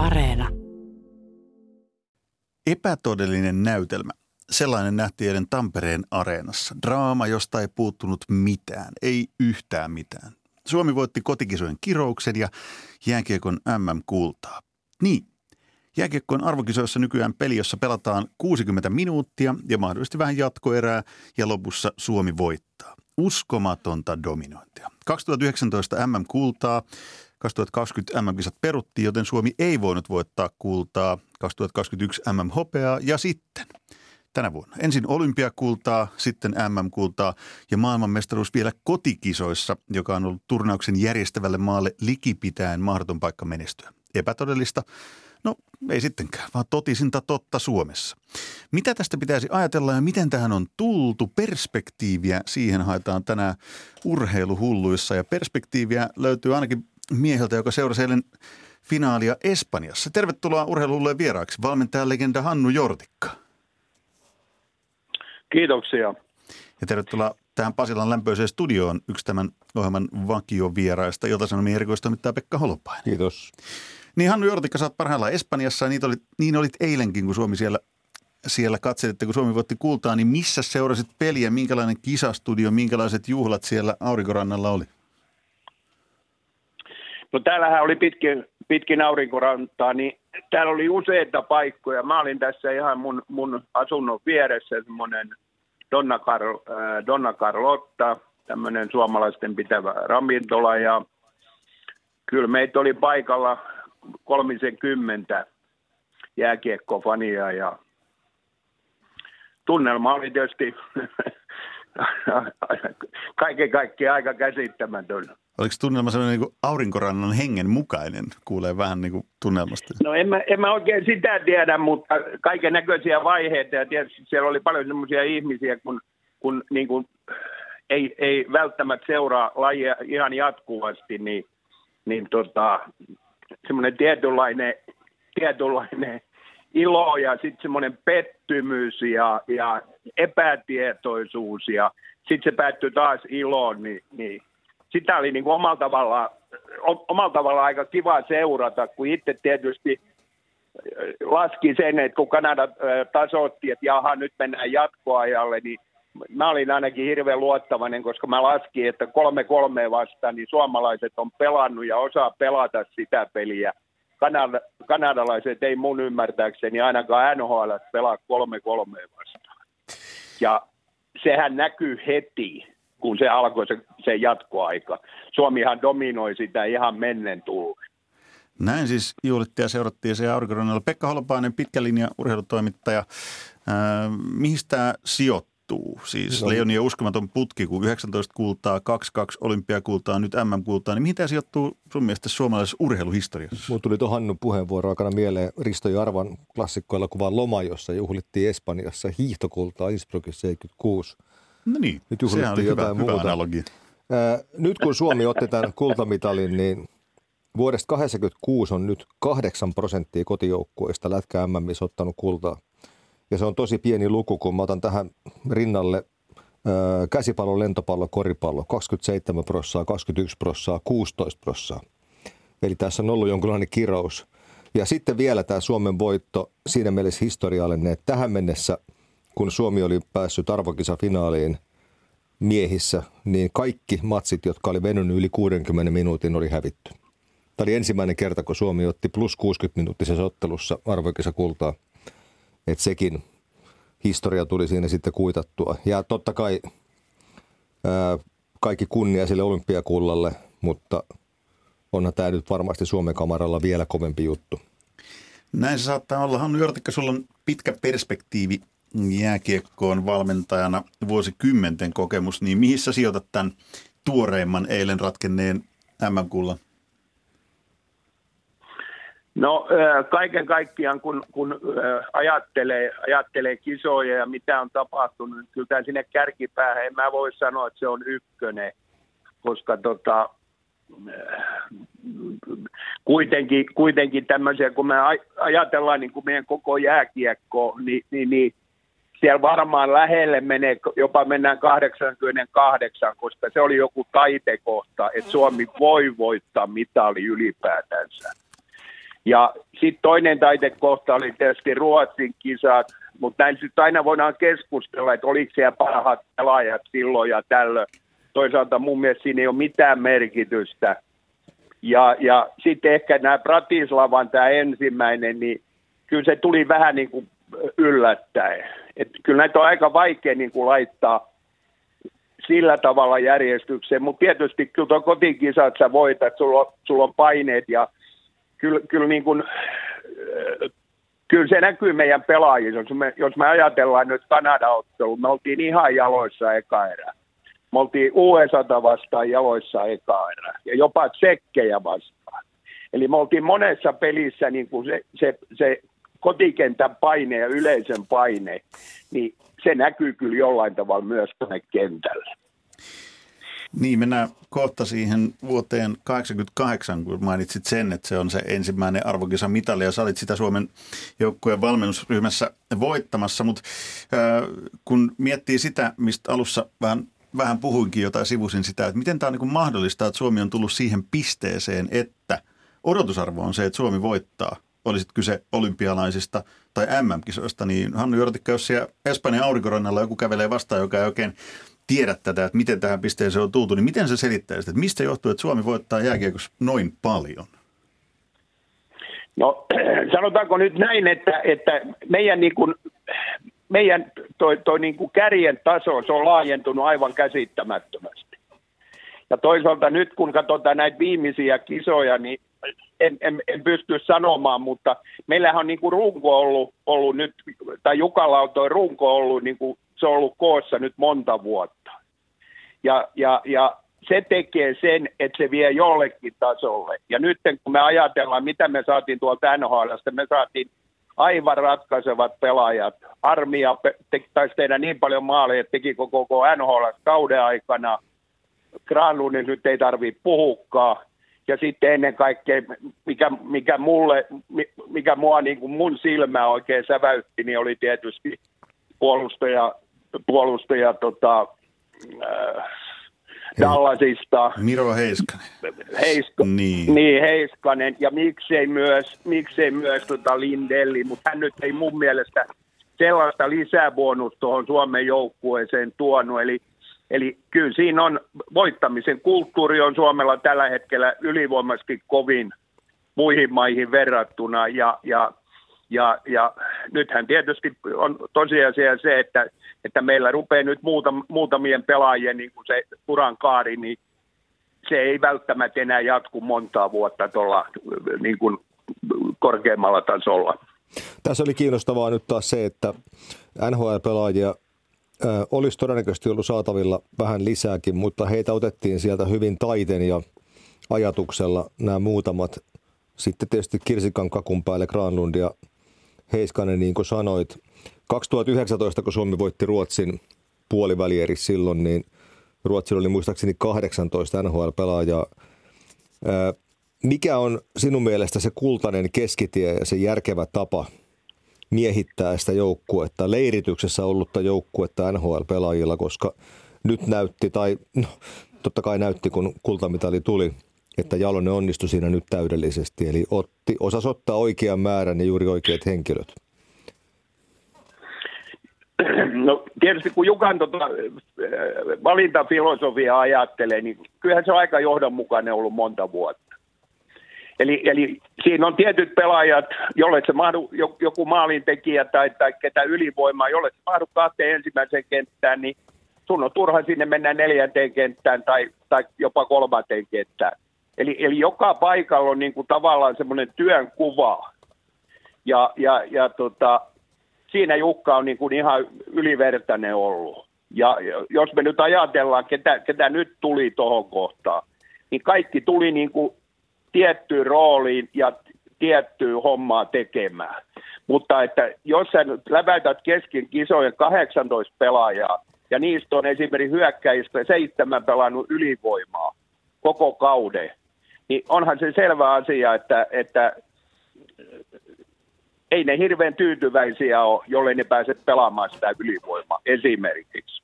Areena. Epätodellinen näytelmä. Sellainen nähtiin eilen Tampereen areenassa. Draama, josta ei puuttunut mitään, ei yhtään mitään. Suomi voitti kotikisojen kirouksen ja jääkiekon MM-kultaa. Niin, Jääkiekkoon arvokisoissa nykyään peli, jossa pelataan 60 minuuttia ja mahdollisesti vähän jatkoerää ja lopussa Suomi voittaa. Uskomatonta dominointia. 2019 MM-kultaa, 2020 MM-kisat peruttiin, joten Suomi ei voinut voittaa kultaa. 2021 MM-hopeaa ja sitten tänä vuonna. Ensin olympiakultaa, sitten MM-kultaa ja maailmanmestaruus vielä kotikisoissa, joka on ollut turnauksen järjestävälle maalle likipitäen mahdoton paikka menestyä. Epätodellista, No ei sittenkään, vaan totisinta totta Suomessa. Mitä tästä pitäisi ajatella ja miten tähän on tultu? Perspektiiviä siihen haetaan tänään urheiluhulluissa ja perspektiiviä löytyy ainakin mieheltä, joka seurasi eilen finaalia Espanjassa. Tervetuloa urheiluhullujen vieraaksi, valmentaja legenda Hannu Jortikka. Kiitoksia. Ja tervetuloa tähän Pasilan lämpöiseen studioon yksi tämän ohjelman vakiovieraista, Ilta-Sanomien erikoistoimittaja Pekka Holopainen. Kiitos. Niin Hannu Jortikka, sä oot parhaillaan Espanjassa ja niitä olit, niin olit eilenkin, kun Suomi siellä, siellä katselitte, kun Suomi voitti kultaa, niin missä seurasit peliä, minkälainen kisastudio, minkälaiset juhlat siellä aurinkorannalla oli? No täällähän oli pitkin, pitkin aurinkorantaa, niin täällä oli useita paikkoja. Mä olin tässä ihan mun, mun asunnon vieressä semmoinen Donna, Car- äh, Donna Carlotta, tämmöinen suomalaisten pitävä ravintola ja kyllä meitä oli paikalla kolmisen kymmentä jääkiekkofania ja tunnelma oli tietysti kaiken kaikkiaan aika käsittämätön. Oliko tunnelma sellainen niin aurinkorannan hengen mukainen? Kuulee vähän niin kuin tunnelmasta. No en mä, en mä oikein sitä tiedä, mutta kaiken näköisiä vaiheita ja tietysti siellä oli paljon sellaisia ihmisiä, kun, kun niin kuin ei, ei välttämättä seuraa lajia ihan jatkuvasti, niin, niin tota, semmoinen tietynlainen, tietynlainen ilo ja sitten semmoinen pettymys ja, ja epätietoisuus ja sitten se päättyi taas iloon, niin, niin sitä oli niin kuin omalla tavallaan, omalla tavallaan aika kiva seurata, kun itse tietysti laski sen, että kun Kanada tasoitti, että jaha, nyt mennään jatkoajalle, niin mä olin ainakin hirveän luottavainen, koska mä laskin, että kolme kolme vastaan, niin suomalaiset on pelannut ja osaa pelata sitä peliä. Kanada, kanadalaiset ei mun ymmärtääkseni ainakaan NHL pelaa kolme kolme vastaan. Ja sehän näkyy heti, kun se alkoi se, se jatkoaika. Suomihan dominoi sitä ihan mennen tullen. Näin siis juhlittiin ja seurattiin se aurinkorannalla. Pekka Holopainen, pitkä linja urheilutoimittaja. Äh, mihin tämä sijoittuu? Siis no. Leonien uskomaton putki, kun 19 kultaa, 22 olympiakultaa, nyt MM-kultaa, niin mihin tämä sijoittuu sun mielestä suomalaisessa urheiluhistoriassa? Mulla tuli tuon Hannun puheenvuoro aikana mieleen Risto Jarvan klassikkoelokuvan Loma, jossa juhlittiin Espanjassa hiihtokultaa Innsbruckissa 76. No niin, nyt sehän oli hyvä, muuta. hyvä analogia. nyt kun Suomi otti tämän kultamitalin, niin vuodesta 1986 on nyt 8 prosenttia kotijoukkueista lätkä MMissä ottanut kultaa. Ja se on tosi pieni luku, kun mä otan tähän rinnalle käsipallo, lentopallo, koripallo, 27 prossaa, 21 prossaa, 16 prossaa. Eli tässä on ollut jonkinlainen kirous. Ja sitten vielä tämä Suomen voitto siinä mielessä historiallinen, että tähän mennessä, kun Suomi oli päässyt arvokisafinaaliin miehissä, niin kaikki matsit, jotka oli venynyt yli 60 minuutin, oli hävitty. Tämä oli ensimmäinen kerta, kun Suomi otti plus 60 minuuttisessa ottelussa arvokisakultaa – että sekin historia tuli siinä sitten kuitattua. Ja totta kai ää, kaikki kunnia sille olympiakullalle, mutta onhan tämä nyt varmasti Suomen kamaralla vielä kovempi juttu. Näin se saattaa olla. Hannu Jortikka, sulla on pitkä perspektiivi jääkiekkoon valmentajana, vuosikymmenten kokemus, niin mihin sä sijoitat tämän tuoreimman eilen ratkenneen MM-kullan? No kaiken kaikkiaan, kun, kun ajattelee, ajattelee kisoja ja mitä on tapahtunut, niin kyllä sinne kärkipäähän, en mä voi sanoa, että se on ykkönen, koska tota, kuitenkin, kuitenkin tämmöisiä, kun me ajatellaan niin kuin meidän koko jääkiekko, niin, niin, niin siellä varmaan lähelle menee, jopa mennään 88, koska se oli joku taitekohta, että Suomi voi voittaa mitali ylipäätänsä. Ja sitten toinen taitekohta oli tietysti Ruotsin kisat, mutta näin sitten aina voidaan keskustella, että oliko siellä parhaat pelaajat silloin ja tällöin. Toisaalta mun mielestä siinä ei ole mitään merkitystä. Ja, ja sitten ehkä nämä Bratislavan tämä ensimmäinen, niin kyllä se tuli vähän niin kuin yllättäen. Et kyllä näitä on aika vaikea niin kuin laittaa sillä tavalla järjestykseen, mutta tietysti kyllä tuo kotikisat sä voitat, sulla sulla on paineet ja kyllä, kyllä, niin kuin, kyllä se näkyy meidän pelaajissa. Jos me, jos me ajatellaan nyt Kanada-ottelu, me oltiin ihan jaloissa eka erä. Me oltiin USA vastaan jaloissa eka erä ja jopa tsekkejä vastaan. Eli me oltiin monessa pelissä niin kuin se, se, se kotikentän paine ja yleisen paine, niin se näkyy kyllä jollain tavalla myös tuonne kentälle. Niin, mennään kohta siihen vuoteen 88, kun mainitsit sen, että se on se ensimmäinen arvokisa mitali ja sä olit sitä Suomen joukkueen valmennusryhmässä voittamassa, mutta äh, kun miettii sitä, mistä alussa vähän, vähän puhuinkin jotain sivusin sitä, että miten tämä on niin mahdollista, että Suomi on tullut siihen pisteeseen, että odotusarvo on se, että Suomi voittaa – olisit kyse olympialaisista tai MM-kisoista, niin Hannu Jortikka, jos siellä Espanjan aurinkorannalla joku kävelee vastaan, joka ei oikein tiedä tätä, että miten tähän pisteeseen on tultu, niin miten se selittäisi, että mistä johtuu, että Suomi voittaa jääkiekossa noin paljon? No sanotaanko nyt näin, että, että meidän, niin kuin, meidän toi, toi niin kuin kärjen taso se on laajentunut aivan käsittämättömästi. Ja toisaalta nyt kun katsotaan näitä viimeisiä kisoja, niin en, en, en pysty sanomaan, mutta meillähän on niin kuin runko ollut, ollut nyt, tai Jukalla on tuo runko ollut, niin kuin se on ollut koossa nyt monta vuotta. Ja, ja, ja se tekee sen, että se vie jollekin tasolle. Ja nyt kun me ajatellaan, mitä me saatiin tuolta NHLstä, me saatiin aivan ratkaisevat pelaajat. Armia te, taisi tehdä niin paljon maaleja, että teki koko, koko NHL kauden aikana. Granlunin nyt ei tarvitse puhukkaa ja sitten ennen kaikkea, mikä, mikä, mulle, mikä mua niin kuin mun silmää oikein säväytti, niin oli tietysti puolustaja, puolustaja tota, äh, Dallasista. Miro Heiskanen. Heiska, niin. niin. Heiskanen. Ja miksei myös, miksei myös tota Lindelli, mutta hän nyt ei mun mielestä sellaista lisäbonusta tuohon Suomen joukkueeseen tuonut. Eli Eli kyllä siinä on, voittamisen kulttuuri on Suomella tällä hetkellä ylivoimaisesti kovin muihin maihin verrattuna. Ja, ja, ja, ja nythän tietysti on tosiasia se, että, että meillä rupeaa nyt muutam, muutamien pelaajien niin kuin se uran kaari, niin se ei välttämättä enää jatku montaa vuotta tuolla niin kuin korkeammalla tasolla. Tässä oli kiinnostavaa nyt taas se, että NHL-pelaajia olisi todennäköisesti ollut saatavilla vähän lisääkin, mutta heitä otettiin sieltä hyvin taiten ja ajatuksella nämä muutamat. Sitten tietysti Kirsikan kakun päälle Granlund ja Heiskanen, niin kuin sanoit. 2019, kun Suomi voitti Ruotsin puolivälieri silloin, niin Ruotsilla oli muistaakseni 18 NHL-pelaajaa. Mikä on sinun mielestä se kultainen keskitie ja se järkevä tapa – miehittää sitä joukkuetta, leirityksessä ollutta joukkuetta NHL-pelaajilla, koska nyt näytti, tai no, totta kai näytti, kun kultamitali tuli, että Jalonen onnistui siinä nyt täydellisesti. Eli otti, osasi ottaa oikean määrän ja juuri oikeat henkilöt. No tietysti kun Jukan tota, valintafilosofia ajattelee, niin kyllähän se on aika johdonmukainen ollut monta vuotta. Eli, eli siinä on tietyt pelaajat, jolle se mahdu, joku maalintekijä tai, tai ketä ylivoimaa, jolle se mahdu kahteen ensimmäiseen kenttään, niin sun on turha sinne mennä neljänteen kenttään tai, tai jopa kolmanteen kenttään. Eli, eli joka paikalla on niin kuin tavallaan semmoinen työn kuva. Ja, ja, ja tota, siinä Jukka on niin kuin ihan ylivertainen ollut. Ja jos me nyt ajatellaan, ketä, ketä nyt tuli tuohon kohtaan, niin kaikki tuli niin kuin tiettyyn rooliin ja tiettyyn hommaa tekemään. Mutta että jos sä nyt läväytät kesken kisojen 18 pelaajaa, ja niistä on esimerkiksi hyökkäistä seitsemän pelannut ylivoimaa koko kauden, niin onhan se selvä asia, että, että ei ne hirveän tyytyväisiä ole, jollei ne pääse pelaamaan sitä ylivoimaa esimerkiksi.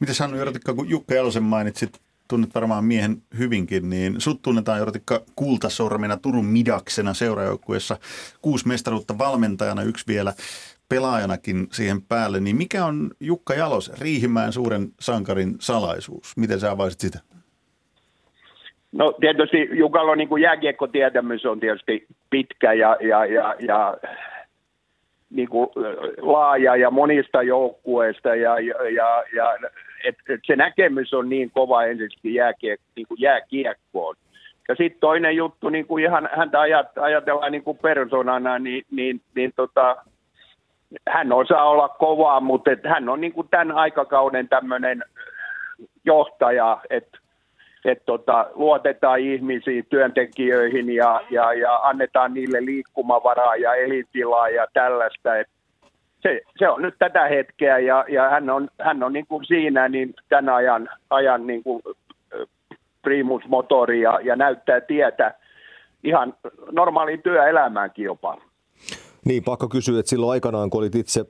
Miten Sannu Jortikka, kun Jukka Jalosen mainitsit tunnet varmaan miehen hyvinkin, niin sut tunnetaan Jortikka kultasormena Turun midaksena seurajoukkueessa. Kuusi mestaruutta valmentajana, yksi vielä pelaajanakin siihen päälle. Niin mikä on Jukka Jalos, Riihimäen suuren sankarin salaisuus? Miten sä avaisit sitä? No tietysti Jukalla niin kuin jääkiekkotietämys on tietysti pitkä ja, ja, ja, ja niin kuin laaja ja monista joukkueista ja, ja, ja, ja et, et se näkemys on niin kova ensiksi jääkiek, niin kuin jääkiekkoon. Ja sitten toinen juttu, niin kuin ihan häntä ajat, ajatellaan niin kuin persoonana, niin, niin, niin tota, hän osaa olla kova, mutta et hän on niin kuin tämän aikakauden tämmöinen johtaja, että et tota, luotetaan ihmisiin, työntekijöihin ja, ja, ja annetaan niille liikkumavaraa ja elintilaa ja tällaista. Et se, se, on nyt tätä hetkeä ja, ja hän on, hän on niin kuin siinä niin tämän ajan, ajan niin kuin primusmotori ja, ja näyttää tietä ihan normaaliin työelämäänkin jopa. Niin, pakko kysyä, että silloin aikanaan, kun olit itse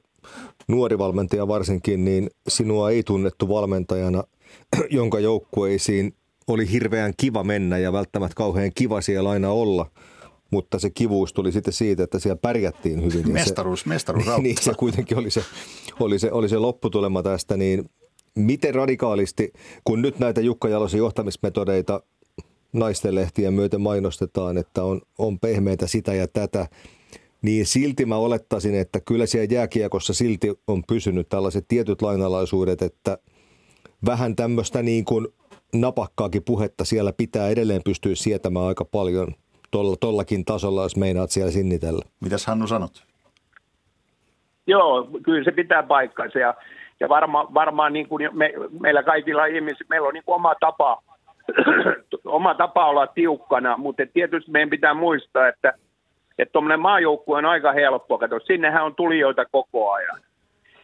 nuori valmentaja varsinkin, niin sinua ei tunnettu valmentajana, jonka joukkueisiin oli hirveän kiva mennä ja välttämättä kauhean kiva siellä aina olla. Mutta se kivuus tuli sitten siitä, että siellä pärjättiin hyvin. Mestaruus, se, mestaruus Niin, se kuitenkin oli se, oli, se, oli se lopputulema tästä. Niin miten radikaalisti, kun nyt näitä Jukka Jalosen johtamismetodeita naisten lehtien myöten mainostetaan, että on, on pehmeitä sitä ja tätä, niin silti mä olettaisin, että kyllä siellä jääkiekossa silti on pysynyt tällaiset tietyt lainalaisuudet, että vähän tämmöistä niin kuin napakkaakin puhetta siellä pitää edelleen pystyä sietämään aika paljon tolla, tollakin tasolla, jos meinaat siellä sinnitellä. Mitäs Hannu sanot? Joo, kyllä se pitää paikkansa ja, ja varma, varmaan niin kuin me, meillä kaikilla ihmisillä, meillä on niin kuin oma tapa, oma tapa olla tiukkana, mutta tietysti meidän pitää muistaa, että että tuommoinen maajoukkue on aika helppo. Kato, sinnehän on tulijoita koko ajan.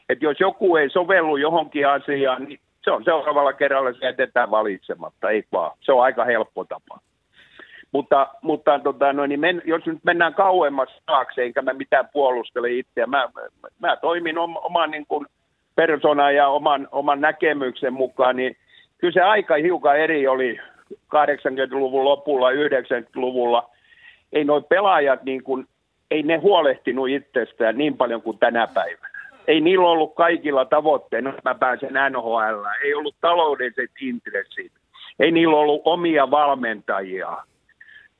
Et jos joku ei sovellu johonkin asiaan, niin se on seuraavalla kerralla se jätetään valitsematta, ei vaan. Se on aika helppo tapa. Mutta, mutta tota, no, niin men, jos nyt mennään kauemmas taakse, enkä mä mitään puolustele itseä, mä, mä, mä toimin om, oman niin kuin persoonan ja oman, oman näkemyksen mukaan, niin kyllä se aika hiukan eri oli 80-luvun lopulla, 90-luvulla. Ei noin pelaajat, niin kuin, ei ne huolehtinut itsestään niin paljon kuin tänä päivänä ei niillä ollut kaikilla tavoitteena, että mä pääsen NHL. Ei ollut taloudelliset intressit. Ei niillä ollut omia valmentajia.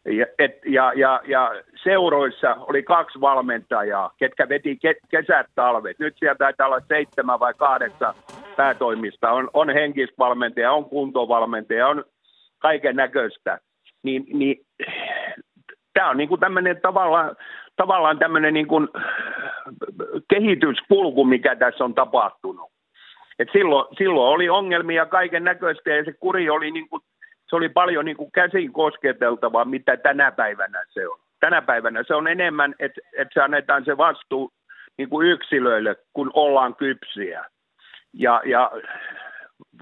Ja, et, ja, ja, ja seuroissa oli kaksi valmentajaa, ketkä veti ke, kesät, talvet. Nyt sieltä taitaa olla seitsemän vai kahdeksan päätoimista. On, on henkisvalmentaja, on kuntovalmentaja, on kaiken näköistä. Niin, niin, Tämä on niin kuin tämmöinen tavallaan tavallaan tämmöinen niin kuin kehityskulku, mikä tässä on tapahtunut. Et silloin, silloin oli ongelmia kaiken näköistä ja se kuri oli, niin kuin, se oli paljon niin kuin käsin kosketeltavaa, mitä tänä päivänä se on. Tänä päivänä se on enemmän, että, että se annetaan se vastuu niin kuin yksilöille, kun ollaan kypsiä. Ja, ja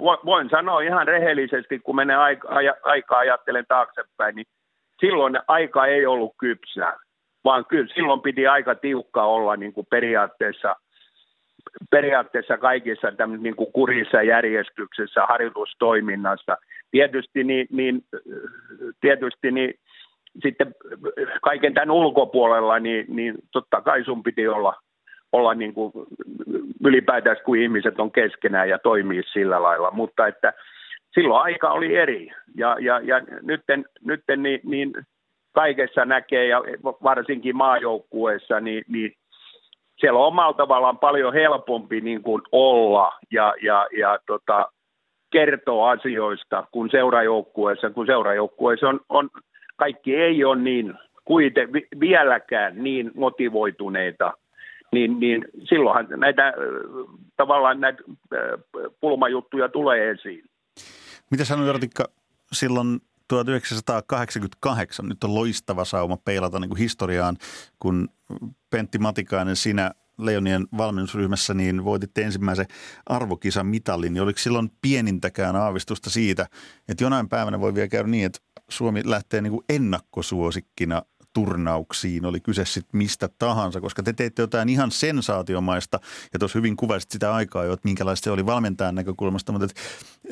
voin sanoa ihan rehellisesti, kun menee aika, aika ajattelen taaksepäin, niin silloin aika ei ollut kypsää vaan kyllä silloin piti aika tiukka olla niin kuin periaatteessa, periaatteessa kaikissa niin kuin kurissa järjestyksessä, harjoitustoiminnassa. Tietysti, niin, niin, tietysti niin, sitten kaiken tämän ulkopuolella, niin, niin totta kai sun piti olla, olla niin kuin ylipäätään, kun ihmiset on keskenään ja toimii sillä lailla, mutta että silloin aika oli eri ja, ja, ja nytten, nytten niin, niin kaikessa näkee ja varsinkin maajoukkueessa, niin, niin siellä on omalla tavallaan paljon helpompi niin kuin olla ja, ja, ja tota, kertoa asioista kuin seurajoukkueessa, kun seurajoukkueessa on, on, kaikki ei ole niin kuiten vieläkään niin motivoituneita, niin, niin silloinhan näitä tavallaan näitä pulmajuttuja tulee esiin. Mitä sanoi Jortikka silloin 1988 nyt on loistava sauma peilata niin kuin historiaan, kun Pentti Matikainen sinä Leonien valmennusryhmässä niin voititte ensimmäisen arvokisan mitalin, niin oliko silloin pienintäkään aavistusta siitä, että jonain päivänä voi vielä käydä niin, että Suomi lähtee niin kuin ennakkosuosikkina turnauksiin, oli kyse sitten mistä tahansa, koska te teitte jotain ihan sensaatiomaista ja tuossa hyvin kuvasit sitä aikaa jo, että minkälaista se oli valmentajan näkökulmasta, mutta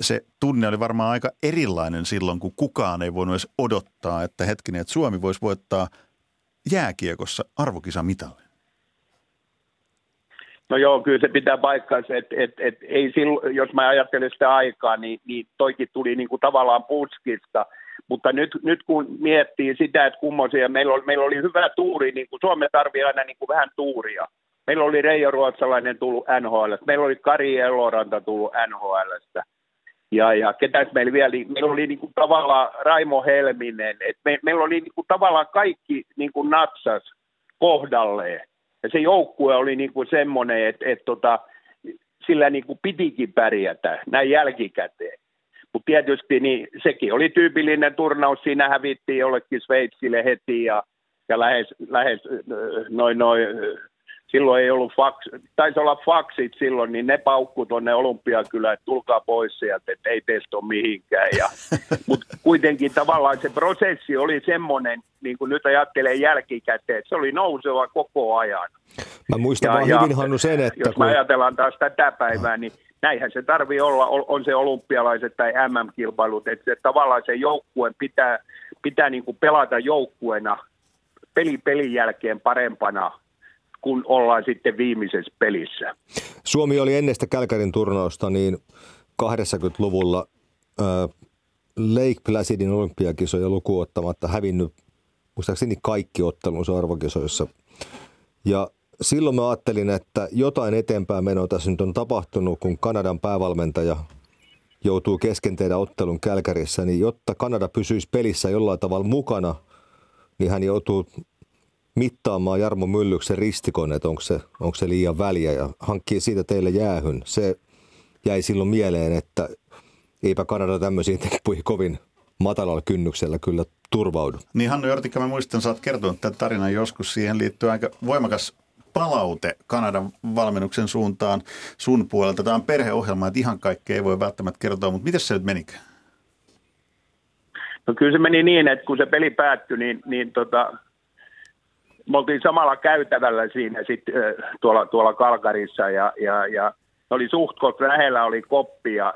se tunne oli varmaan aika erilainen silloin, kun kukaan ei voinut edes odottaa, että hetkinen, että Suomi voisi voittaa jääkiekossa arvokisamitalin. No joo, kyllä se pitää paikkaansa, että et, et, ei silloin, jos mä ajattelen sitä aikaa, niin, niin toikin tuli niin kuin tavallaan puskista. Mutta nyt, nyt kun miettii sitä, että kummoisia, meillä oli, meillä oli hyvä tuuri, niin kuin Suomi tarvii aina niin kuin vähän tuuria. Meillä oli Reijo Ruotsalainen tullut NHL, meillä oli Kari Eloranta tullut NHLstä. Ja, ja ketäs meillä vielä, meillä oli niin kuin tavallaan Raimo Helminen, että me, meillä oli niin kuin tavallaan kaikki niin kuin natsas kohdalleen. Ja se joukkue oli niin kuin semmoinen, että, että tota, sillä niin kuin pitikin pärjätä näin jälkikäteen. Mutta tietysti niin sekin oli tyypillinen turnaus, siinä hävittiin jollekin Sveitsille heti ja, ja lähes, lähes noin noin silloin ei ollut faks, taisi olla faksit silloin, niin ne paukku tuonne Olympiakylään, että tulkaa pois sieltä, että ei teistä ole mihinkään. Ja, mutta kuitenkin tavallaan se prosessi oli semmoinen, niin kuin nyt ajattelee jälkikäteen, että se oli nouseva koko ajan. Mä muistan ja, vaan ja, hyvin Hannu sen, että... Jos kun... me ajatellaan taas tätä päivää, niin näinhän se tarvii olla, on se olympialaiset tai MM-kilpailut, että se, tavallaan se joukkue pitää, pitää niin kuin pelata joukkueena peli pelin jälkeen parempana kun ollaan sitten viimeisessä pelissä. Suomi oli ennen sitä Kälkärin turnausta niin 80-luvulla äh, Lake Placidin olympiakisoja lukuottamatta hävinnyt muistaakseni kaikki ottelunsa arvokisoissa. Ja silloin mä ajattelin, että jotain eteenpäin menoa tässä nyt on tapahtunut, kun Kanadan päävalmentaja joutuu kesken ottelun Kälkärissä, niin jotta Kanada pysyisi pelissä jollain tavalla mukana, niin hän joutuu mittaamaan Jarmo Myllyksen ristikon, että onko se, onko se liian väliä ja hankkii siitä teille jäähyn. Se jäi silloin mieleen, että eipä Kanada tämmöisiin temppuihin kovin matalalla kynnyksellä kyllä turvaudu. Niin Hannu Jortikka, mä muistan, sä oot kertonut tämän tarinan joskus. Siihen liittyy aika voimakas palaute Kanadan valmennuksen suuntaan sun puolelta. Tämä on perheohjelma, että ihan kaikkea ei voi välttämättä kertoa, mutta miten se nyt menikään? No kyllä se meni niin, että kun se peli päättyi, niin, niin tota, me oltiin samalla käytävällä siinä sit, tuolla, tuolla Kalkarissa ja, ja, ja oli suhtkot lähellä oli koppi ja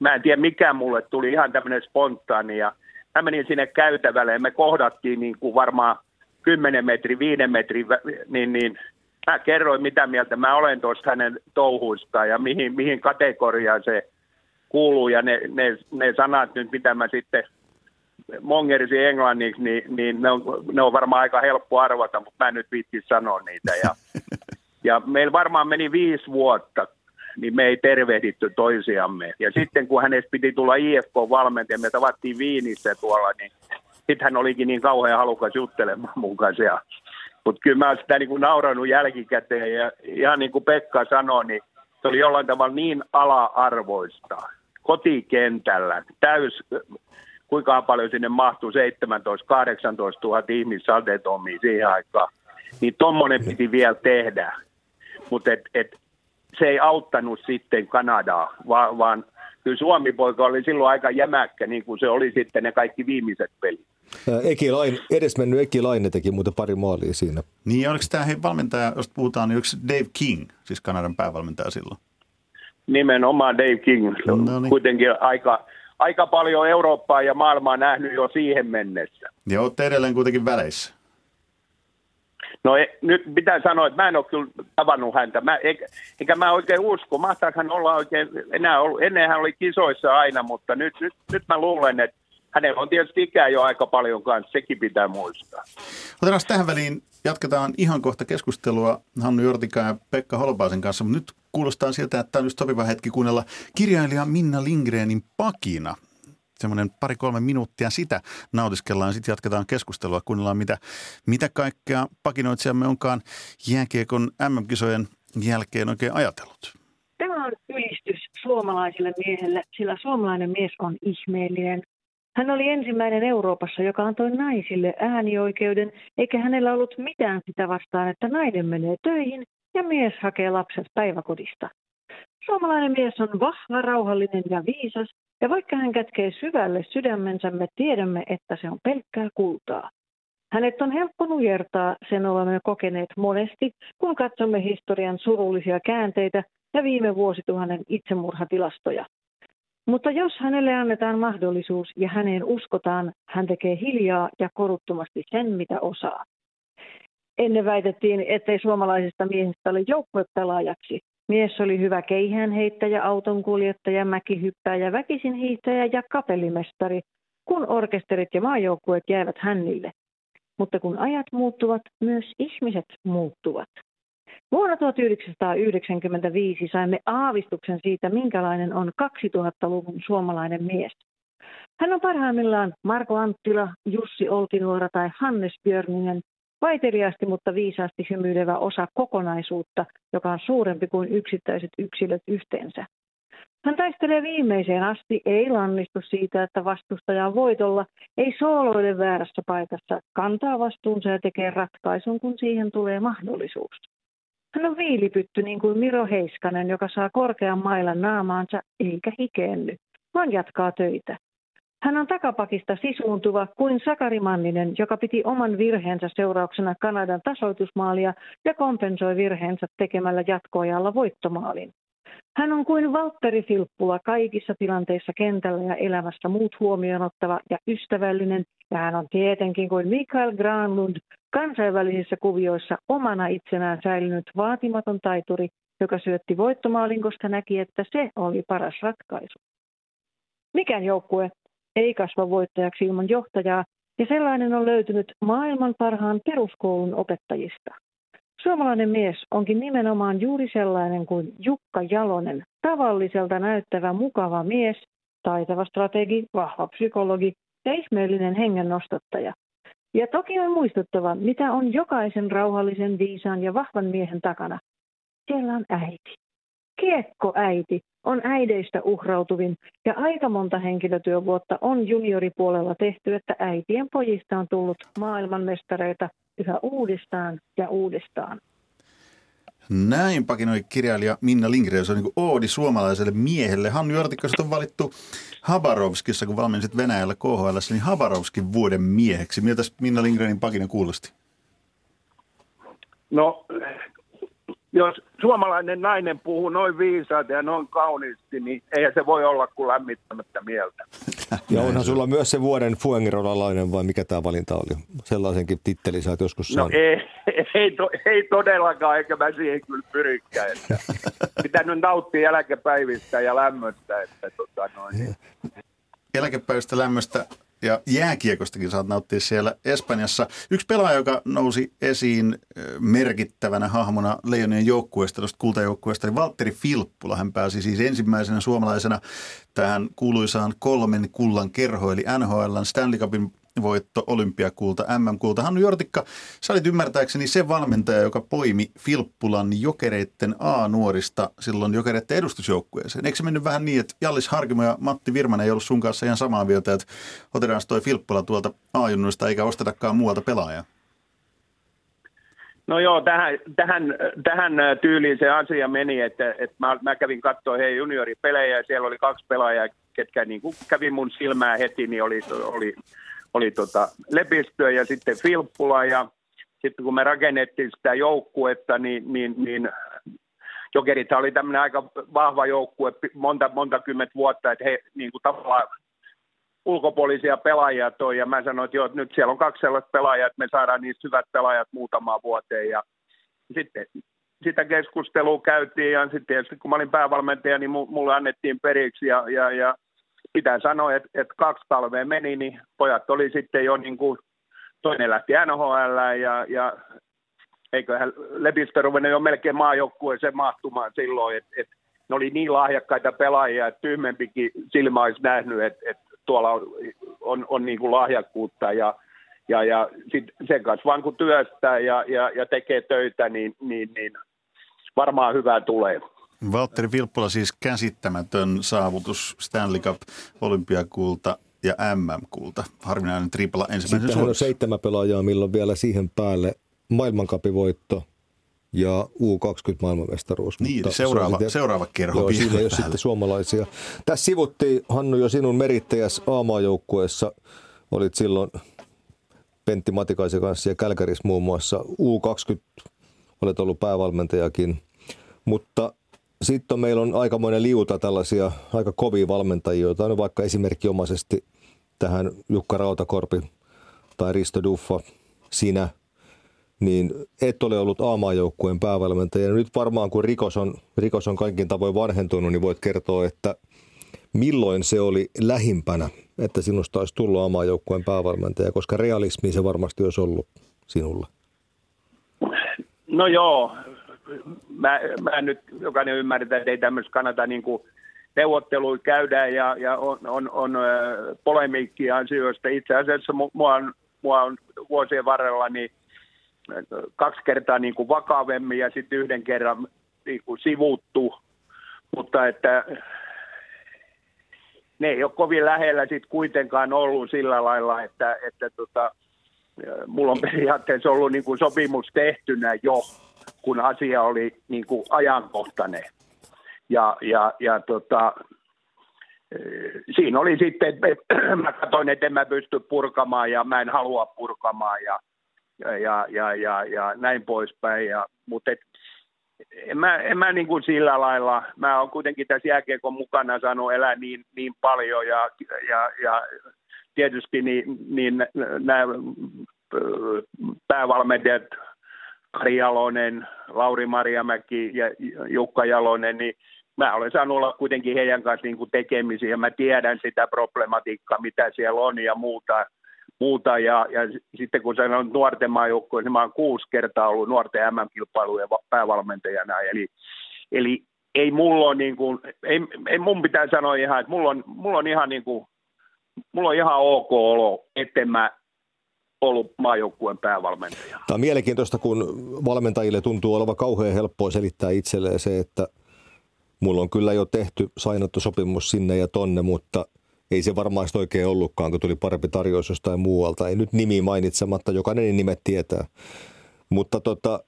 mä en tiedä mikä mulle tuli ihan tämmöinen spontaani ja mä menin sinne käytävälle ja me kohdattiin niin kuin varmaan 10 metri, 5 metri, niin, niin mä kerroin mitä mieltä mä olen tuosta hänen touhuista ja mihin, mihin kategoriaan se kuuluu ja ne, ne, ne sanat nyt mitä mä sitten mongerisi englanniksi, niin, niin ne, on, ne on varmaan aika helppo arvata, mutta mä en nyt viitti sanoa niitä. Ja, ja meillä varmaan meni viisi vuotta, niin me ei tervehditty toisiamme. Ja sitten kun hänestä piti tulla IFK-valmentaja, me tavattiin Viinissä tuolla, niin sitten hän olikin niin kauhean halukas juttelemaan mun kanssa. Mutta kyllä mä oon sitä niin kuin naurannut jälkikäteen ja ihan niin kuin Pekka sanoi, niin se oli jollain tavalla niin ala-arvoista kotikentällä, täys kuinka paljon sinne mahtuu 17-18 000 ihmistä satetomiin siihen aikaan. Niin tuommoinen piti vielä tehdä. Mutta et, et, se ei auttanut sitten Kanadaa, vaan, vaan kyllä Suomi-poika oli silloin aika jämäkkä, niin kuin se oli sitten ne kaikki viimeiset pelit. Eki Laine, edesmennyt Eki Laine teki muuten pari maalia siinä. Niin, oliko tämä hei, valmentaja, jos puhutaan, niin yksi Dave King, siis Kanadan päävalmentaja silloin? Nimenomaan Dave King. No niin. Kuitenkin aika, aika paljon Eurooppaa ja maailmaa nähnyt jo siihen mennessä. Ja olette edelleen kuitenkin väleissä. No e, nyt pitää sanoa, että mä en ole kyllä tavannut häntä. Mä, eikä, eikä mä oikein usko. Mahtaako hän olla oikein enää ollut. Ennen hän oli kisoissa aina, mutta nyt, nyt, nyt mä luulen, että hänellä on tietysti ikää jo aika paljon kanssa, sekin pitää muistaa. Otetaan tähän väliin, jatketaan ihan kohta keskustelua Hannu Jortika ja Pekka Holpaasen kanssa, mutta nyt kuulostaa siltä, että tämä on just sopiva hetki kuunnella kirjailija Minna Lindgrenin Pakina. Semmoinen pari-kolme minuuttia sitä nautiskellaan sitten jatketaan keskustelua, kuunnellaan mitä, mitä kaikkea pakinoitsijamme onkaan jääkiekon MM-kisojen jälkeen oikein ajatellut. Tämä on ylistys suomalaiselle miehelle, sillä suomalainen mies on ihmeellinen. Hän oli ensimmäinen Euroopassa, joka antoi naisille äänioikeuden, eikä hänellä ollut mitään sitä vastaan, että nainen menee töihin ja mies hakee lapset päiväkodista. Suomalainen mies on vahva, rauhallinen ja viisas, ja vaikka hän kätkee syvälle sydämensä, me tiedämme, että se on pelkkää kultaa. Hänet on helppo nujertaa, sen olemme kokeneet monesti, kun katsomme historian surullisia käänteitä ja viime vuosituhannen itsemurhatilastoja. Mutta jos hänelle annetaan mahdollisuus ja häneen uskotaan, hän tekee hiljaa ja koruttomasti sen, mitä osaa. Ennen väitettiin, ettei suomalaisesta miehestä ole joukkuepelaajaksi. Mies oli hyvä keihäänheittäjä, autonkuljettaja, mäkihyppääjä, väkisinhiihtäjä ja kapellimestari, kun orkesterit ja maajoukkueet jäivät hännille. Mutta kun ajat muuttuvat, myös ihmiset muuttuvat. Vuonna 1995 saimme aavistuksen siitä, minkälainen on 2000-luvun suomalainen mies. Hän on parhaimmillaan Marko Anttila, Jussi Olkinuora tai Hannes Björninen, vaiteliaasti mutta viisaasti hymyilevä osa kokonaisuutta, joka on suurempi kuin yksittäiset yksilöt yhteensä. Hän taistelee viimeiseen asti, ei lannistu siitä, että vastustaja on voitolla, ei sooloile väärässä paikassa, kantaa vastuunsa ja tekee ratkaisun, kun siihen tulee mahdollisuus. Hän on viilipytty niin kuin Miro Heiskanen, joka saa korkean mailan naamaansa eikä hikeenny, vaan jatkaa töitä. Hän on takapakista sisuuntuva kuin Sakari Manninen, joka piti oman virheensä seurauksena Kanadan tasoitusmaalia ja kompensoi virheensä tekemällä jatkoajalla voittomaalin. Hän on kuin Valtteri Filppula kaikissa tilanteissa kentällä ja elämässä muut huomioon ottava ja ystävällinen, ja hän on tietenkin kuin Mikael Granlund kansainvälisissä kuvioissa omana itsenään säilynyt vaatimaton taituri, joka syötti voittomaalin, koska näki, että se oli paras ratkaisu. Mikään joukkue ei kasva voittajaksi ilman johtajaa, ja sellainen on löytynyt maailman parhaan peruskoulun opettajista. Suomalainen mies onkin nimenomaan juuri sellainen kuin Jukka Jalonen, tavalliselta näyttävä mukava mies, taitava strategi, vahva psykologi ja ihmeellinen hengennostattaja. Ja toki on muistuttava, mitä on jokaisen rauhallisen, viisaan ja vahvan miehen takana. Siellä on äiti. Kiekkoäiti on äideistä uhrautuvin ja aika monta henkilötyövuotta on junioripuolella tehty, että äitien pojista on tullut maailmanmestareita yhä uudestaan ja uudestaan. Näin pakinoi kirjailija Minna Lindgren, se on niin oodi suomalaiselle miehelle. Hannu Jortikka, on valittu Habarovskissa, kun valmensit Venäjällä KHL, niin Habarovskin vuoden mieheksi. Miltä Minna Lindgrenin pakina kuulosti? No jos suomalainen nainen puhuu noin viisaita ja noin kauniisti, niin ei se voi olla kuin lämmittämättä mieltä. Ja onhan sulla myös se vuoden fuengironalainen vai mikä tämä valinta oli? Sellaisenkin titteli sä joskus No ei, ei, to, ei todellakaan, eikä mä siihen kyllä pyrikään. Että pitää nyt nauttia jälkepäivistä ja lämmöstä. Että, tota, noin. Eläkepäivistä lämmöstä ja jääkiekostakin saat nauttia siellä Espanjassa. Yksi pelaaja, joka nousi esiin merkittävänä hahmona Leijonien joukkueesta, tuosta kultajoukkueesta, oli Valtteri Filppula. Hän pääsi siis ensimmäisenä suomalaisena tähän kuuluisaan kolmen kullan kerho, eli NHLn Stanley Cupin voitto, olympiakulta, MM-kulta. Hannu Jortikka, sä olit ymmärtääkseni se valmentaja, joka poimi Filppulan jokereitten A-nuorista silloin jokereitten edustusjoukkueeseen. Eikö se mennyt vähän niin, että Jallis Harkimo ja Matti Virmanen ei ollut sun kanssa ihan samaa mieltä, että otetaan toi Filppula tuolta A-junnuista eikä ostetakaan muualta pelaajaa? No joo, tähän, tähän, tähän tyyliin se asia meni, että, että mä, mä kävin katsoa hei junioripelejä ja siellä oli kaksi pelaajaa, ketkä niin kuin kävi mun silmää heti, niin oli, oli oli tota Lepistöä ja sitten Filppula ja sitten kun me rakennettiin sitä joukkuetta, niin, niin, niin Jokerit oli tämmöinen aika vahva joukkue monta, monta kymmentä vuotta, että he niin kuin tavallaan ulkopuolisia pelaajia toi, ja mä sanoin, että, joo, että nyt siellä on kaksi sellaista pelaajaa, että me saadaan niistä hyvät pelaajat muutamaan vuoteen, ja sitten sitä keskustelua käytiin, ja sitten kun mä olin päävalmentaja, niin mulle annettiin periksi, ja, ja, ja pitää sanoa, että, että kaksi talvea meni, niin pojat oli sitten jo niin kuin, toinen lähti NHL ja, ja eiköhän Lepistö ruvennut jo melkein maajoukkueeseen mahtumaan silloin, että, että ne oli niin lahjakkaita pelaajia, että tyhmempikin silmä olisi nähnyt, että, että tuolla on, on, on niin kuin lahjakkuutta ja, ja, ja sit sen kanssa vaan kun työstää ja, ja, ja tekee töitä, niin, niin, niin varmaan hyvää tulee. Valtteri Vilppula siis käsittämätön saavutus Stanley Cup, olympiakulta ja MM-kulta. Harvinainen tripla ensimmäisen Sitten on seitsemän pelaajaa, milloin vielä siihen päälle maailmankapivoitto ja U20 maailmanmestaruus. Niin, mutta seuraava, sitten, seuraava kerho joo, siinä ei sitten suomalaisia. Tässä sivuttiin, Hannu, jo sinun merittäjäs A-maajoukkueessa. Olit silloin Pentti Matikaisen kanssa ja Kälkäris muun muassa. U20 olet ollut päävalmentajakin, mutta sitten meillä on aikamoinen liuta tällaisia aika kovia valmentajia, joita on vaikka esimerkkiomaisesti tähän Jukka Rautakorpi tai Risto Duffa, sinä, niin et ole ollut A-maajoukkueen päävalmentaja. Nyt varmaan kun rikos on, rikos on kaikin tavoin vanhentunut, niin voit kertoa, että milloin se oli lähimpänä, että sinusta olisi tullut A-maajoukkueen päävalmentaja, koska realismi se varmasti olisi ollut sinulla. No joo, mä, mä nyt jokainen ymmärtää, että ei tämmöistä kannata niin kuin neuvotteluja käydä ja, ja on, on, on polemiikkia asioista. Itse asiassa mua on, mua on vuosien varrella niin kaksi kertaa niin kuin vakavemmin ja sitten yhden kerran niin kuin sivuttu, mutta että ne ei ole kovin lähellä sitten kuitenkaan ollut sillä lailla, että, että tota, mulla on periaatteessa ollut niin kuin sopimus tehtynä jo, kun asia oli niin kuin ajankohtainen. Ja, ja, ja tota, siinä oli sitten, että mä katsoin, että en mä pysty purkamaan ja mä en halua purkamaan ja, ja, ja, ja, ja näin poispäin. Ja, mutta et, en mä, en mä niin kuin sillä lailla, mä oon kuitenkin tässä jääkiekon mukana saanut elää niin, niin paljon ja, ja, ja tietysti niin, niin nämä päävalmentajat Jalonen, Lauri Marjamäki ja Jukka Jalonen, niin mä olen saanut olla kuitenkin heidän kanssa niin kuin tekemisiä ja mä tiedän sitä problematiikkaa, mitä siellä on ja muuta. muuta. Ja, ja sitten kun sanon nuorten maajoukkoja, niin mä olen kuusi kertaa ollut nuorten MM-kilpailujen päävalmentajana. Eli, eli ei mulla ole niin kuin, ei, ei mun pitää sanoa ihan, että mulla on, mulla on ihan niin kuin, mulla on ihan ok olo, etten mä ollut maajoukkueen päävalmentaja. Tämä on mielenkiintoista, kun valmentajille tuntuu olevan kauhean helppoa selittää itselleen se, että mulla on kyllä jo tehty sainattu sopimus sinne ja tonne, mutta ei se varmaan oikein ollutkaan, kun tuli parempi tarjous jostain muualta. Ei nyt nimi mainitsematta, jokainen nimet tietää. Mutta tota,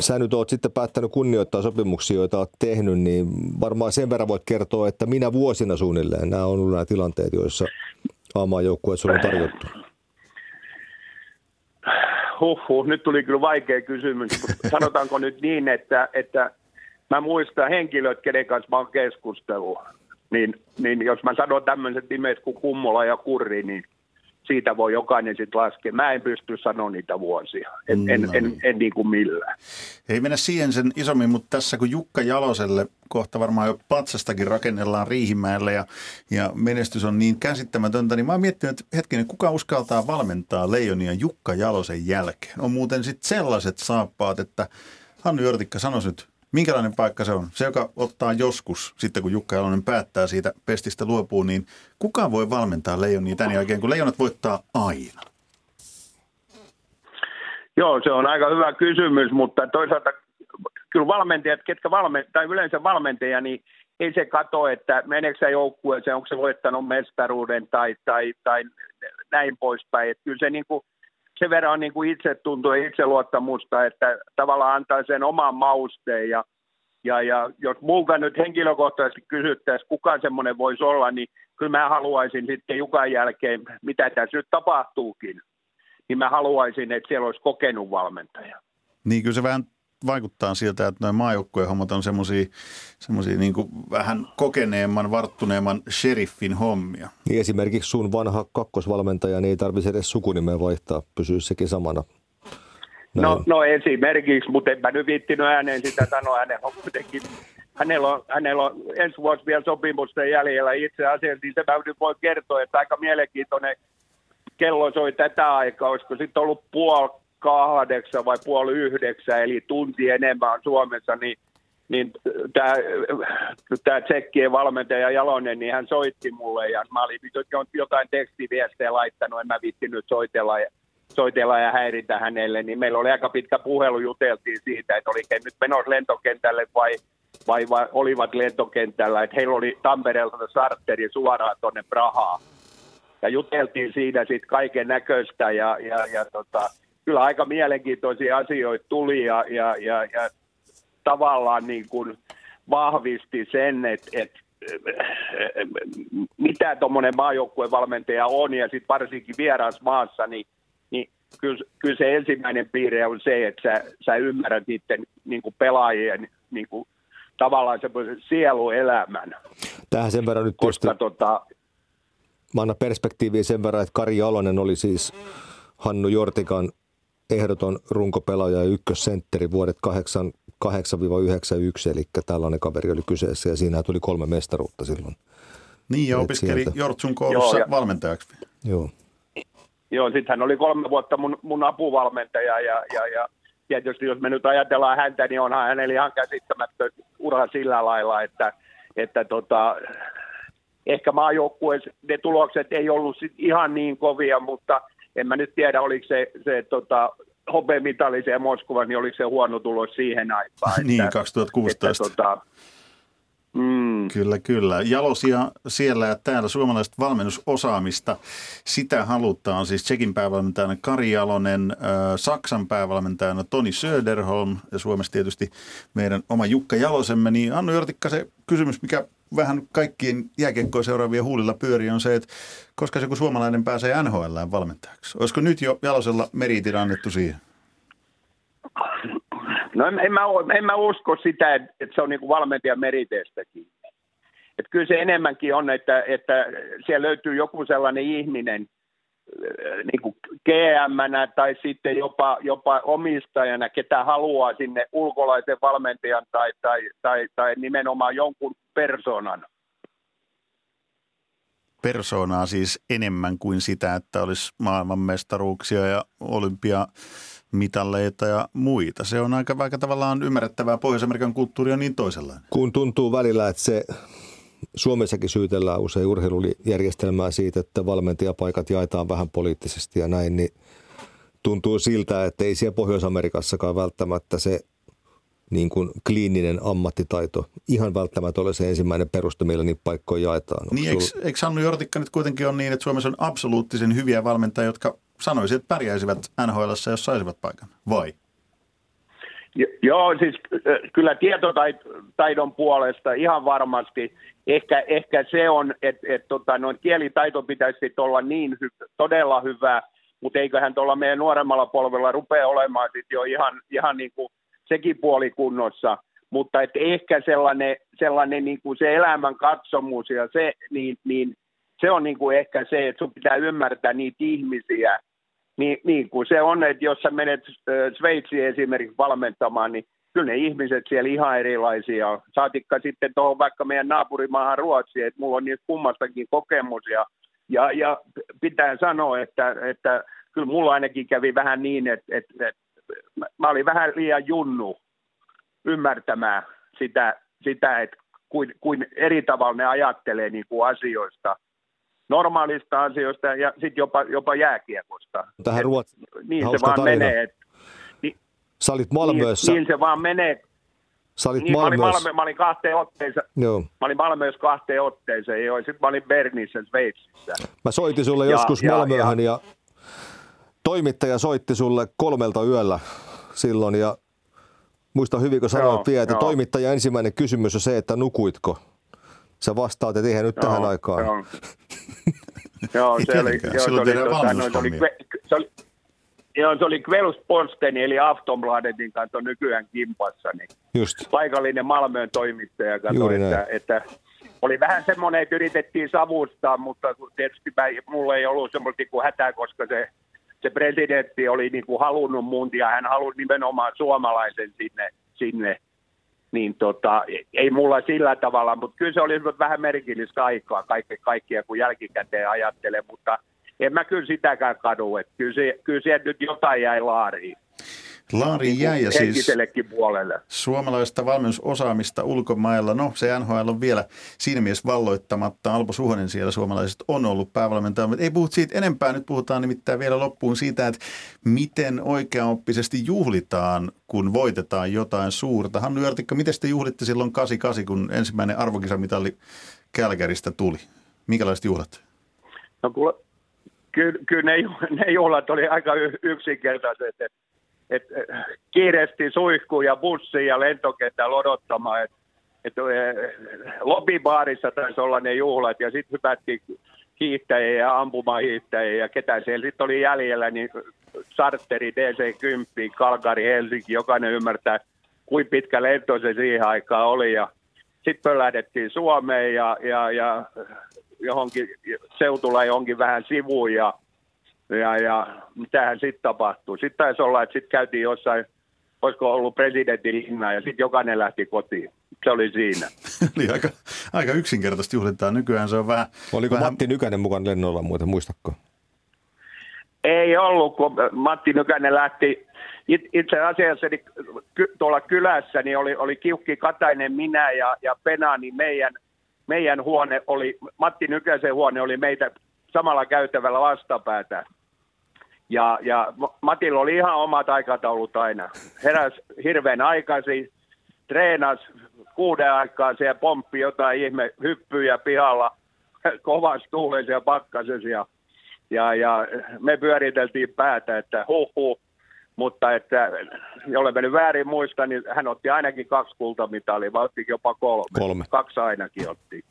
sä nyt oot sitten päättänyt kunnioittaa sopimuksia, joita oot tehnyt, niin varmaan sen verran voit kertoa, että minä vuosina suunnilleen nämä on ollut nämä tilanteet, joissa A-maajoukkueet sulla on tarjottu. Huhhuh, nyt tuli kyllä vaikea kysymys, mutta sanotaanko nyt niin, että, että mä muistan henkilöt, kenen kanssa mä oon keskustellut. Niin, niin jos mä sanon tämmöiset nimet kuin Kummola ja Kurri, niin siitä voi jokainen sitten laskea. Mä en pysty sanoa niitä vuosia, en, no. en, en, en, en niin kuin millään. Ei mennä siihen sen isommin, mutta tässä kun Jukka Jaloselle kohta varmaan jo patsastakin rakennellaan Riihimäelle ja, ja menestys on niin käsittämätöntä, niin mä oon miettinyt, että hetkinen, kuka uskaltaa valmentaa Leijonia Jukka Jalosen jälkeen? On muuten sitten sellaiset saappaat, että Hannu Jortikka sanoisi nyt Minkälainen paikka se on? Se, joka ottaa joskus, sitten kun Jukka Jalonen päättää siitä pestistä luopuu, niin kuka voi valmentaa Leijonia tämän jälkeen, kun Leijonat voittaa aina? Joo, se on aika hyvä kysymys, mutta toisaalta kyllä valmentajat, ketkä valmentajat, tai yleensä valmentaja, niin ei se kato, että meneekö se joukkueeseen, onko se voittanut mestaruuden tai, tai, tai näin poispäin. Että kyllä se niin kuin sen verran niin kuin itse tuntuu ja itseluottamusta, että tavallaan antaa sen oman mausteen ja, ja, ja jos multa nyt henkilökohtaisesti kysyttäisiin, kuka semmoinen voisi olla, niin kyllä mä haluaisin sitten Jukan jälkeen, mitä tässä nyt tapahtuukin, niin mä haluaisin, että siellä olisi kokenut valmentaja. Niin kyllä se vähän vaikuttaa siltä, että noin maajoukkueen hommat on semmoisia semmosia niin vähän kokeneemman, varttuneemman sheriffin hommia. Niin esimerkiksi sun vanha kakkosvalmentaja, niin ei tarvitse edes sukunimeä vaihtaa, pysyy sekin samana. No, no esimerkiksi, mutta enpä nyt viittinyt ääneen sitä sanoa, hänellä on kuitenkin hänellä on, hänellä on ensi vuosi vielä sopimusta jäljellä. Itse asiassa, niin se mä nyt voi kertoa, että aika mielenkiintoinen kello soi tätä aikaa, olisiko sitten ollut puoli kahdeksan vai puoli yhdeksän, eli tunti enemmän Suomessa, niin, niin tämä, tsekkien valmentaja Jalonen, niin hän soitti mulle ja mä olin jotain tekstiviestejä laittanut, en mä viittinyt soitella ja, soitella ja häiritä hänelle, niin meillä oli aika pitkä puhelu, juteltiin siitä, että oli nyt menossa lentokentälle vai, vai, vai olivat lentokentällä, että heillä oli Tampereelta sarteri suoraan tuonne Prahaan. Ja juteltiin siinä sitten kaiken näköistä ja, ja, ja tota, kyllä aika mielenkiintoisia asioita tuli ja, ja, ja, ja tavallaan niin kuin vahvisti sen, että, että mitä tuommoinen maajoukkuevalmentaja on ja sitten varsinkin maassa, niin, niin kyllä, kyllä se ensimmäinen piirre on se, että sä, sä ymmärrät niiden niin kuin pelaajien niin kuin, tavallaan semmoisen sieluelämän. Tähän sen verran nyt Koska tietysti, tota, mä annan perspektiiviä sen verran, että Kari Jalonen oli siis Hannu Jortikan ehdoton runkopelaaja ja ykkössentteri vuodet 8-91, eli tällainen kaveri oli kyseessä ja siinä tuli kolme mestaruutta silloin. Niin ja opiskeli sieltä... Jortsun koulussa Joo, ja... valmentajaksi. Joo. Joo, sitten hän oli kolme vuotta mun, mun apuvalmentaja ja, ja, ja tietysti jos me nyt ajatellaan häntä, niin onhan hänellä ihan käsittämättä ura sillä lailla, että, että tota, ehkä maajoukkueessa ne tulokset ei ollut sit ihan niin kovia, mutta en mä nyt tiedä, oliko se, se tota, hopeamitali se Moskova, niin oliko se huono tulos siihen aikaan. niin, 2016. Että, tota, Mm. Kyllä, kyllä. Jalosia siellä ja täällä suomalaista valmennusosaamista. Sitä halutaan siis Tsekin päävalmentajana Kari Jalonen, äh, Saksan päävalmentajana Toni Söderholm ja Suomessa tietysti meidän oma Jukka Jalosemme. Niin Annu Jortikka, se kysymys, mikä vähän kaikkien jääkiekkoa seuraavien huulilla pyörii, on se, että koska se kun suomalainen pääsee NHL valmentajaksi. Olisiko nyt jo Jalosella meriitin annettu siihen? No en, en, mä, en mä usko sitä, että, se on niin valmentajan meriteestäkin. Että kyllä se enemmänkin on, että, että siellä löytyy joku sellainen ihminen niin kuin gm tai sitten jopa, jopa omistajana, ketä haluaa sinne ulkolaisen valmentajan tai, tai, tai, tai nimenomaan jonkun persoonan. Persoonaa siis enemmän kuin sitä, että olisi maailmanmestaruuksia ja olympia mitalleita ja muita. Se on aika, aika tavallaan ymmärrettävää. Pohjois-Amerikan kulttuuri on niin toisenlainen. Kun tuntuu välillä, että se Suomessakin syytellään usein urheilujärjestelmää siitä, että valmentajapaikat jaetaan vähän poliittisesti ja näin, niin tuntuu siltä, että ei siellä Pohjois-Amerikassakaan välttämättä se niin kuin kliininen ammattitaito ihan välttämättä ole se ensimmäinen peruste, millä niitä paikkoja jaetaan. Niin, eikö, eikö Sannu Jortikka nyt kuitenkin on niin, että Suomessa on absoluuttisen hyviä valmentajia, jotka sanoisin, että pärjäisivät NHL, jos saisivat paikan, vai? Joo, siis kyllä tietotaidon puolesta ihan varmasti. Ehkä, ehkä se on, että et, tota, noin kielitaito pitäisi olla niin hy, todella hyvä, mutta eiköhän tuolla meidän nuoremmalla polvella rupea olemaan sit jo ihan, ihan niin kuin sekin puoli kunnossa. Mutta et ehkä sellainen, sellainen niin kuin se elämän katsomus ja se, niin, niin se on niin kuin ehkä se, että sun pitää ymmärtää niitä ihmisiä. Niin, niin kuin se on, että jos sä menet Sveitsiin esimerkiksi valmentamaan, niin kyllä ne ihmiset siellä ihan erilaisia. Saatikka sitten tuohon vaikka meidän naapurimaahan Ruotsiin, että mulla on niistä kummastakin kokemus. Ja, ja, ja pitää sanoa, että, että kyllä mulla ainakin kävi vähän niin, että, että, että mä olin vähän liian junnu ymmärtämään sitä, sitä että kuin, kuin eri tavalla ne ajattelee niin kuin asioista normaalista asioista ja sitten jopa, jopa jääkiekosta. Tähän Ruotsi. Niin se vaan tarina. menee. Et, niin, Sä olit Malmössä. Niin, niin se vaan menee. Sä olit niin, Malmössä. Mä olin, Malmö, mä olin kahteen otteeseen. Joo. Mä olin Malmössä kahteen otteeseen, joo. Sitten mä olin Bernissä, Sveitsissä. Mä soitin sulle ja, joskus ja, Malmöhän ja, ja toimittaja soitti sulle kolmelta yöllä silloin ja muista hyvin, kun sanoit vielä, että joo. toimittaja ensimmäinen kysymys on se, että nukuitko? Sä vastaat, että eihän nyt joo, tähän aikaan. Joo, joo se oli, joo, se oli, tota, no, se oli, se oli, Joo, se oli Kvelsposteni eli Aftonbladetin kanssa nykyään kimpassa. Niin Just. Paikallinen Malmöön toimittaja katsoi, että, että, oli vähän semmoinen, että yritettiin savustaa, mutta tietysti mä, mulla ei ollut semmoista kuin hätää, koska se, se presidentti oli niin kuin halunnut mun ja hän halusi nimenomaan suomalaisen sinne, sinne niin tota, ei mulla sillä tavalla, mutta kyllä se oli vähän merkillistä aikaa kaikkea, kaikkia, kun jälkikäteen ajattelee, mutta en mä kyllä sitäkään kadu, että kyllä, se, kyllä siellä nyt jotain jäi laariin. Laari niin jäi ja siis puolelle. suomalaista valmennusosaamista ulkomailla. No se NHL on vielä siinä mielessä valloittamatta. Alpo Suhonen siellä suomalaiset on ollut päävalmentaja, mutta ei puhut siitä enempää. Nyt puhutaan nimittäin vielä loppuun siitä, että miten oikeaoppisesti juhlitaan, kun voitetaan jotain suurta. Hannu Jörtikka, miten te juhlitte silloin 88, kun ensimmäinen arvokisamitali Kälkäristä tuli? Minkälaiset juhlat? No kyllä, kyllä ne, ne juhlat oli aika yksinkertaiset. Et, kiireesti suihkuu ja bussi ja lentokentällä odottamaan, että et, lobibaarissa taisi olla ne juhlat ja sitten hypättiin hiihtäjiä ja ampumahiihtäjiä ja ketä siellä sitten oli jäljellä, niin charteri DC-10, Kalkari, Helsinki, jokainen ymmärtää, kuinka pitkä lento se siihen aikaan oli. Ja sitten lähdettiin Suomeen ja, ja, ja johonkin seutulla johonkin vähän sivuun ja, ja, ja mitähän sitten tapahtui. Sitten taisi olla, että sitten käytiin jossain, olisiko ollut presidentin linna ja sitten jokainen lähti kotiin. Se oli siinä. Eli aika, aika yksinkertaisesti juhlitaan. Nykyään se on vähän... Oliko vähän... Matti Nykänen mukaan lennolla muuten, muistatko? Ei ollut, kun Matti Nykänen lähti itse asiassa niin tuolla kylässä niin oli, oli Kiukki Katainen, minä ja, ja Pena, niin meidän, meidän huone oli, Matti Nykäsen huone oli meitä samalla käytävällä vastapäätä. Ja, ja Matilla oli ihan omat aikataulut aina. Heräs hirveän aikaisin, treenas kuuden aikaa siellä pomppi jotain ihme hyppyjä pihalla kovassa tuulessa ja pakkasessa. Ja, ja, ja me pyöriteltiin päätä, että huh huh, mutta että jolle nyt väärin muista, niin hän otti ainakin kaksi kultamitalia, vai otti jopa kolme. Kolme. Kaksi ainakin otti.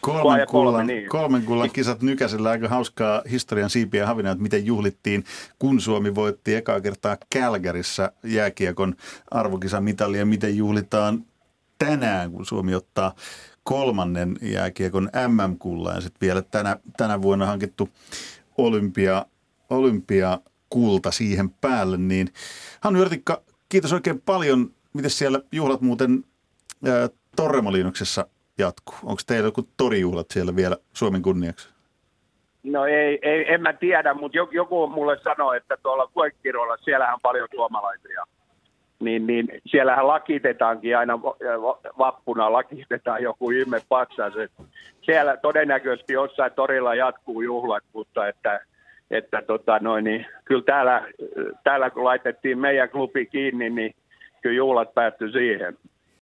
Kolmen kullan, kolme, niin. kolmen kullan kisat Nykäsellä aika hauskaa historian siipiä havina, että miten juhlittiin, kun Suomi voitti ekaa kertaa Kälkärissä jääkiekon arvokisamitalia, miten juhlitaan tänään, kun Suomi ottaa kolmannen jääkiekon MM-kullan ja sitten vielä tänä, tänä vuonna hankittu olympia, olympia kulta siihen päälle. Niin Hannu Yrtikka, kiitos oikein paljon. Miten siellä juhlat muuten ää, Torremoliinoksessa jatkuu? Onko teillä joku torijuhlat siellä vielä Suomen kunniaksi? No ei, ei en mä tiedä, mutta joku mulle sanoi, että tuolla Kuekkiroilla siellähän on paljon suomalaisia. Niin, niin siellähän lakitetaankin aina vappuna, lakitetaan joku ihme patsas. Siellä todennäköisesti jossain torilla jatkuu juhlat, mutta että että tota noin, niin, kyllä täällä, täällä kun laitettiin meidän klubi kiinni, niin kyllä juhlat päättyi siihen.